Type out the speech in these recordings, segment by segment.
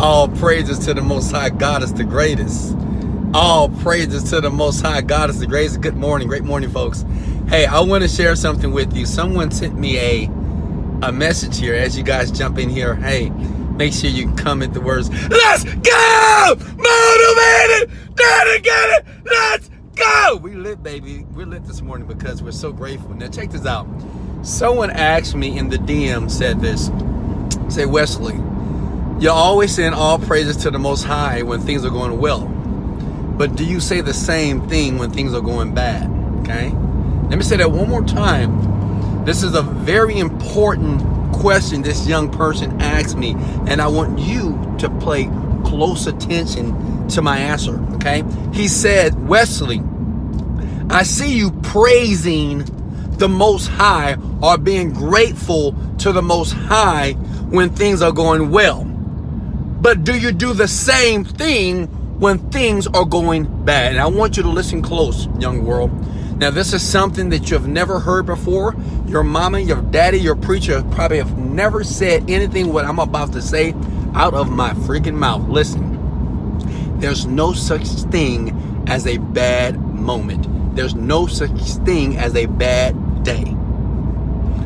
All praises to the Most High God is the greatest. All praises to the Most High God is the greatest. Good morning, great morning, folks. Hey, I want to share something with you. Someone sent me a a message here as you guys jump in here. Hey, make sure you comment the words. Let's go, motivated, dedicated. Let's go. We lit, baby. We're lit this morning because we're so grateful. Now check this out. Someone asked me in the DM said this. Say Wesley. You're always saying all praises to the Most High when things are going well. But do you say the same thing when things are going bad? Okay? Let me say that one more time. This is a very important question this young person asked me, and I want you to pay close attention to my answer. Okay? He said, Wesley, I see you praising the Most High or being grateful to the Most High when things are going well. But do you do the same thing when things are going bad? And I want you to listen close, young world. Now, this is something that you have never heard before. Your mama, your daddy, your preacher probably have never said anything what I'm about to say out of my freaking mouth. Listen, there's no such thing as a bad moment. There's no such thing as a bad day.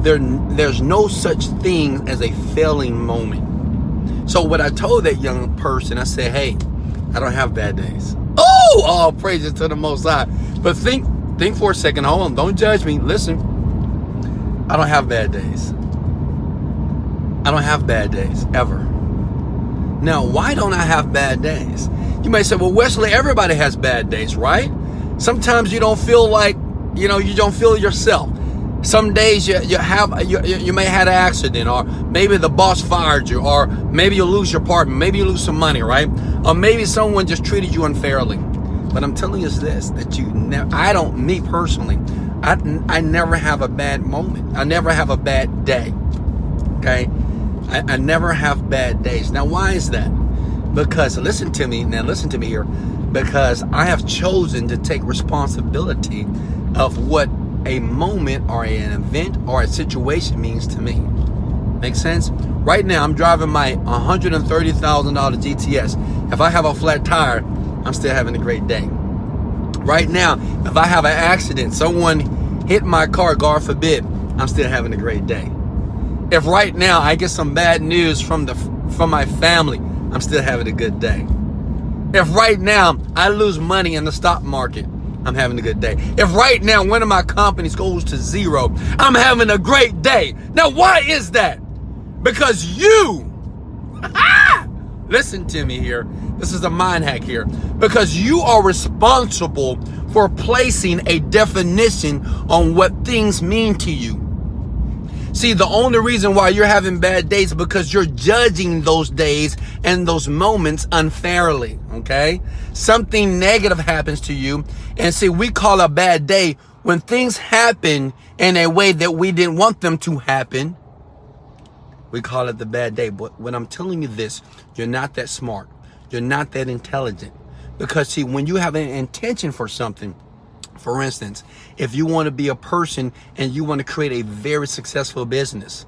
There, there's no such thing as a failing moment. So what I told that young person, I said, hey, I don't have bad days. Oh, all praises to the Most High. But think, think for a second. Hold on. Don't judge me. Listen. I don't have bad days. I don't have bad days ever. Now, why don't I have bad days? You may say, well, Wesley, everybody has bad days, right? Sometimes you don't feel like, you know, you don't feel yourself. Some days you, you have you, you may had an accident, or maybe the boss fired you, or maybe you lose your apartment, maybe you lose some money, right? Or maybe someone just treated you unfairly. But I'm telling you this: that you never, I don't, me personally, I, I never have a bad moment. I never have a bad day. Okay, I, I never have bad days. Now, why is that? Because listen to me now. Listen to me here. Because I have chosen to take responsibility of what a moment or an event or a situation means to me. Make sense? Right now, I'm driving my $130,000 GTS. If I have a flat tire, I'm still having a great day. Right now, if I have an accident, someone hit my car, God forbid, I'm still having a great day. If right now I get some bad news from the from my family, I'm still having a good day. If right now I lose money in the stock market, I'm having a good day. If right now one of my companies goes to zero, I'm having a great day. Now, why is that? Because you, listen to me here. This is a mind hack here. Because you are responsible for placing a definition on what things mean to you. See, the only reason why you're having bad days because you're judging those days and those moments unfairly. Okay? Something negative happens to you. And see, we call a bad day when things happen in a way that we didn't want them to happen. We call it the bad day. But when I'm telling you this, you're not that smart. You're not that intelligent. Because see, when you have an intention for something, for instance, if you want to be a person and you want to create a very successful business,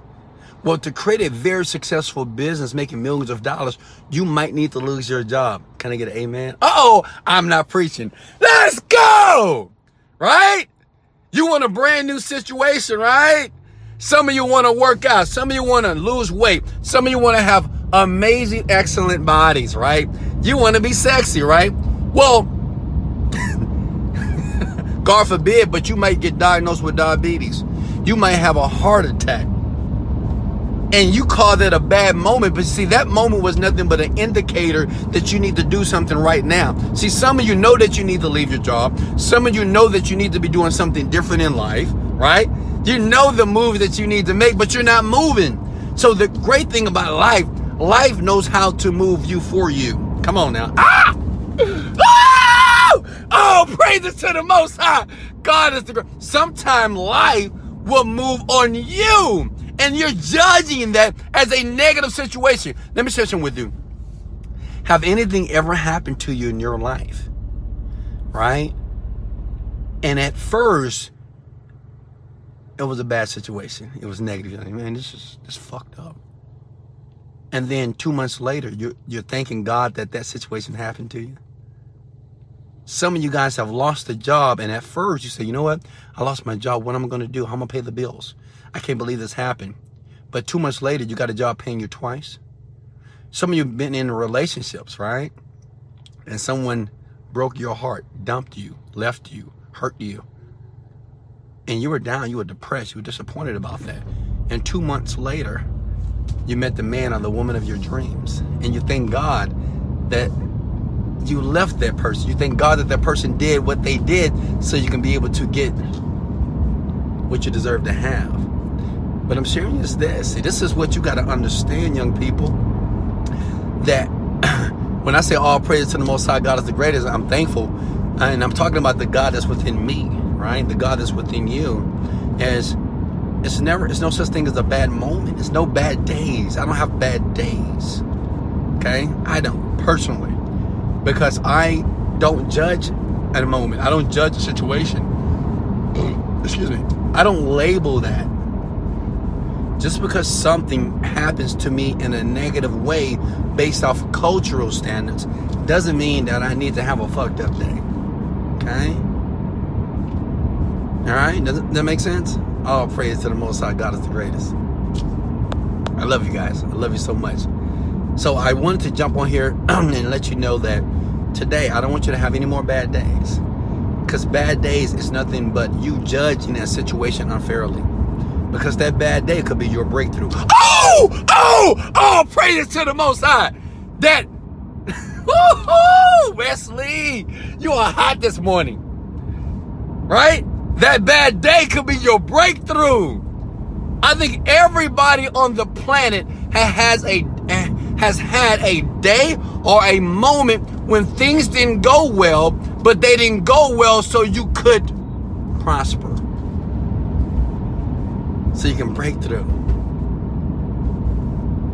well, to create a very successful business making millions of dollars, you might need to lose your job. Can I get an amen? Oh, I'm not preaching. Let's go! Right? You want a brand new situation, right? Some of you want to work out. Some of you want to lose weight. Some of you want to have amazing, excellent bodies, right? You want to be sexy, right? Well, God forbid, but you might get diagnosed with diabetes. You might have a heart attack. And you call that a bad moment, but see, that moment was nothing but an indicator that you need to do something right now. See, some of you know that you need to leave your job. Some of you know that you need to be doing something different in life, right? You know the move that you need to make, but you're not moving. So the great thing about life, life knows how to move you for you. Come on now. Ah! Oh, praises to the Most High. God is the great. Sometime life will move on you, and you're judging that as a negative situation. Let me share something with you. Have anything ever happened to you in your life? Right? And at first, it was a bad situation. It was negative. Like, man, this is this fucked up. And then two months later, you're, you're thanking God that that situation happened to you. Some of you guys have lost a job, and at first you say, you know what? I lost my job. What am I going to do? How am I going to pay the bills? I can't believe this happened. But two months later, you got a job paying you twice. Some of you have been in relationships, right? And someone broke your heart, dumped you, left you, hurt you. And you were down, you were depressed, you were disappointed about that. And two months later, you met the man or the woman of your dreams. And you thank God that you left that person. You thank God that that person did what they did so you can be able to get what you deserve to have. But I'm sharing you this. See, this is what you got to understand, young people. That when I say all praise to the Most High God is the greatest, I'm thankful. And I'm talking about the God that's within me, right? The God that's within you. As it's never, it's no such thing as a bad moment. It's no bad days. I don't have bad days. Okay? I don't, personally. Because I don't judge at a moment. I don't judge a situation. Excuse me. I don't label that. Just because something happens to me in a negative way based off cultural standards doesn't mean that I need to have a fucked up day. Okay? Alright? Does that make sense? All praise to the Most High. God is the greatest. I love you guys. I love you so much. So I wanted to jump on here and let you know that today I don't want you to have any more bad days. Because bad days is nothing but you judging that situation unfairly. Because that bad day could be your breakthrough. Oh! Oh! Oh! Praise to the Most High. That. Wesley, you are hot this morning. Right? That bad day could be your breakthrough. I think everybody on the planet has a has had a day or a moment when things didn't go well, but they didn't go well so you could prosper. So you can break through.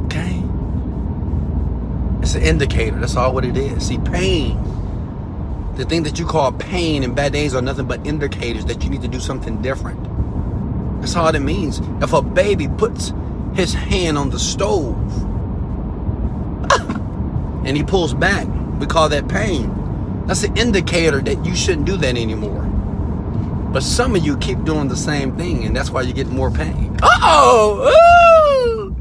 Okay? It's an indicator. That's all what it is. See, pain the thing that you call pain and bad days are nothing but indicators that you need to do something different. That's all it means. If a baby puts his hand on the stove and he pulls back, we call that pain. That's an indicator that you shouldn't do that anymore. But some of you keep doing the same thing, and that's why you get more pain. oh!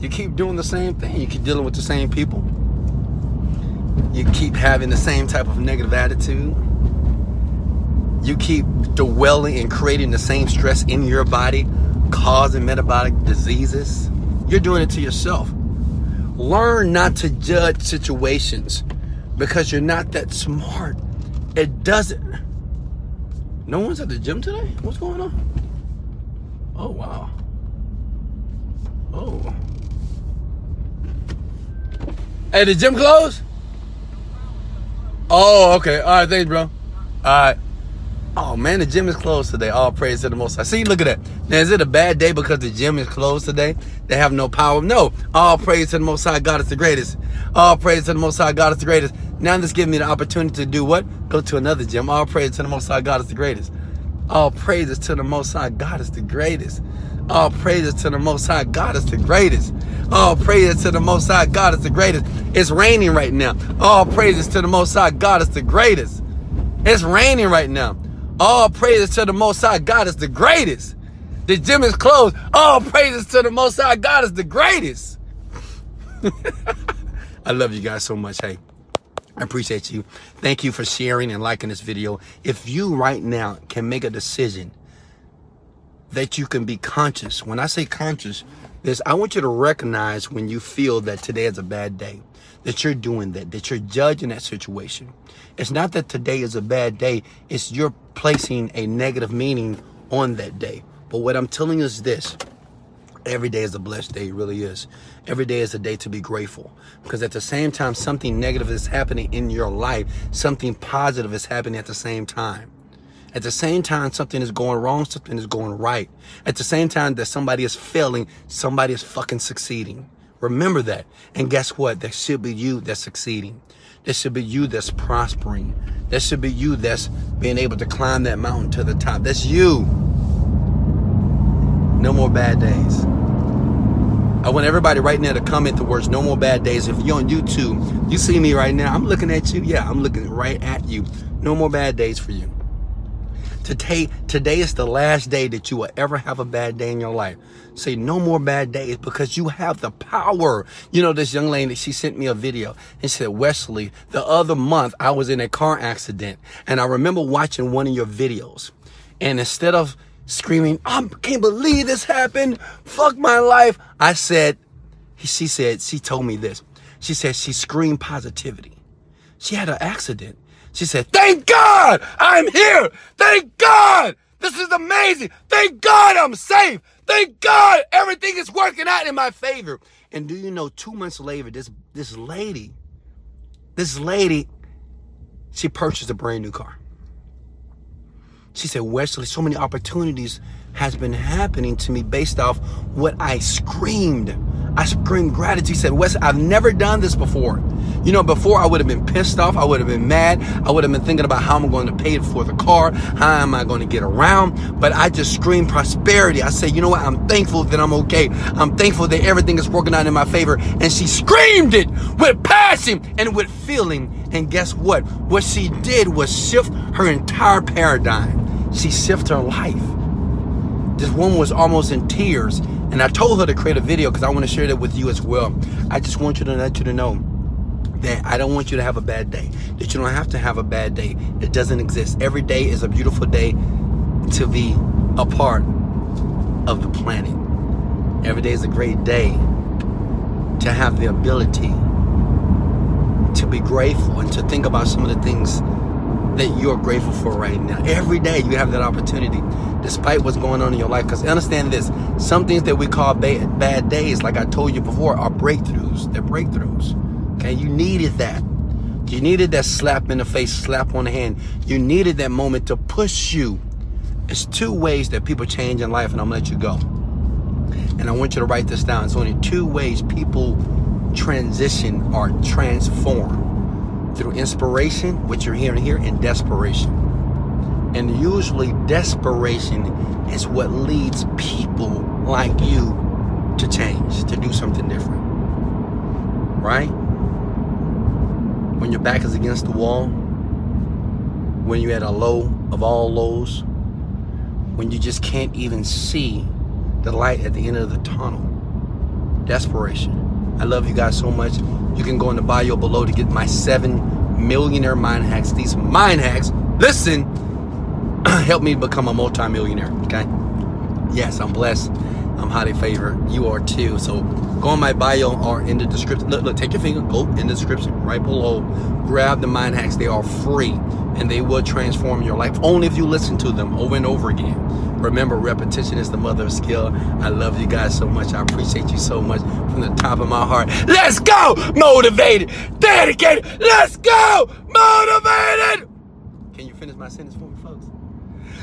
You keep doing the same thing. You keep dealing with the same people you keep having the same type of negative attitude. You keep dwelling and creating the same stress in your body, causing metabolic diseases. You're doing it to yourself. Learn not to judge situations because you're not that smart. It doesn't. No one's at the gym today? What's going on? Oh, wow. Oh. Hey, the gym closed? Oh, okay. All right, thanks, bro. All right. Oh man, the gym is closed today. All praise to the Most High. See, look at that. Now, is it a bad day because the gym is closed today? They have no power. No. All praise to the Most High. God is the greatest. All praise to the Most High. God is the greatest. Now this gives me the opportunity to do what? Go to another gym. All praise to the Most High. God is the greatest. All praises to the Most High. God is the greatest. All praises to the Most High. God is the greatest. All praises to the Most High. God is the greatest. It's raining right now. All praises to the Most High. God is the greatest. It's raining right now. All praises to the Most High. God is the greatest. The gym is closed. All praises to the Most High. God is the greatest. I love you guys so much. Hey, I appreciate you. Thank you for sharing and liking this video. If you right now can make a decision that you can be conscious. When I say conscious, this I want you to recognize when you feel that today is a bad day, that you're doing that, that you're judging that situation. It's not that today is a bad day, it's you're placing a negative meaning on that day. But what I'm telling you is this. Every day is a blessed day, it really is. Every day is a day to be grateful. Because at the same time, something negative is happening in your life, something positive is happening at the same time. At the same time, something is going wrong, something is going right. At the same time that somebody is failing, somebody is fucking succeeding. Remember that. And guess what? That should be you that's succeeding. That should be you that's prospering. That should be you that's being able to climb that mountain to the top. That's you. No more bad days. I want everybody right now to comment the words no more bad days. If you're on YouTube, you see me right now. I'm looking at you. Yeah, I'm looking right at you. No more bad days for you. Today, today is the last day that you will ever have a bad day in your life. Say no more bad days because you have the power. You know, this young lady, she sent me a video and said, Wesley, the other month I was in a car accident and I remember watching one of your videos. And instead of screaming, I can't believe this happened. Fuck my life. I said, she said, she told me this. She said she screamed positivity. She had an accident. She said, thank God I'm here. Thank God. This is amazing. Thank God I'm safe. Thank God everything is working out in my favor. And do you know, two months later, this, this lady, this lady, she purchased a brand new car. She said, Wesley, so many opportunities has been happening to me based off what I screamed. I screamed gratitude. She said, Wes, I've never done this before. You know, before I would have been pissed off. I would have been mad. I would have been thinking about how I'm going to pay for the car. How am I going to get around? But I just screamed prosperity. I said, you know what? I'm thankful that I'm okay. I'm thankful that everything is working out in my favor. And she screamed it with passion and with feeling. And guess what? What she did was shift her entire paradigm she shifted her life. This woman was almost in tears, and I told her to create a video because I want to share that with you as well. I just want you to let you to know that I don't want you to have a bad day. That you don't have to have a bad day. It doesn't exist. Every day is a beautiful day to be a part of the planet. Every day is a great day to have the ability to be grateful and to think about some of the things that you're grateful for right now. Every day you have that opportunity, despite what's going on in your life. Because understand this some things that we call bad, bad days, like I told you before, are breakthroughs. They're breakthroughs. Okay, you needed that. You needed that slap in the face, slap on the hand. You needed that moment to push you. It's two ways that people change in life, and I'm gonna let you go. And I want you to write this down. It's only two ways people transition or transform through inspiration, which you're hearing here, and desperation. And usually, desperation is what leads people like you to change, to do something different. Right? When your back is against the wall, when you're at a low of all lows, when you just can't even see the light at the end of the tunnel. Desperation. I love you guys so much. You can go in the bio below to get my seven millionaire mind hacks. These mind hacks, listen, help me become a multimillionaire. Okay? Yes, I'm blessed. I'm highly favored. You are too. So go on my bio or in the description. Look, look, take your finger, go in the description right below. Grab the mind hacks. They are free and they will transform your life only if you listen to them over and over again. Remember, repetition is the mother of skill. I love you guys so much. I appreciate you so much from the top of my heart. Let's go! Motivated, dedicated. Let's go! Motivated! Can you finish my sentence for me, folks?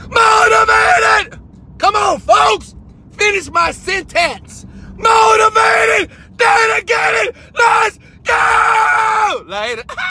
Motivated! Come on, folks! Finish my sentence! Motivated, dedicated. Let's go! Later.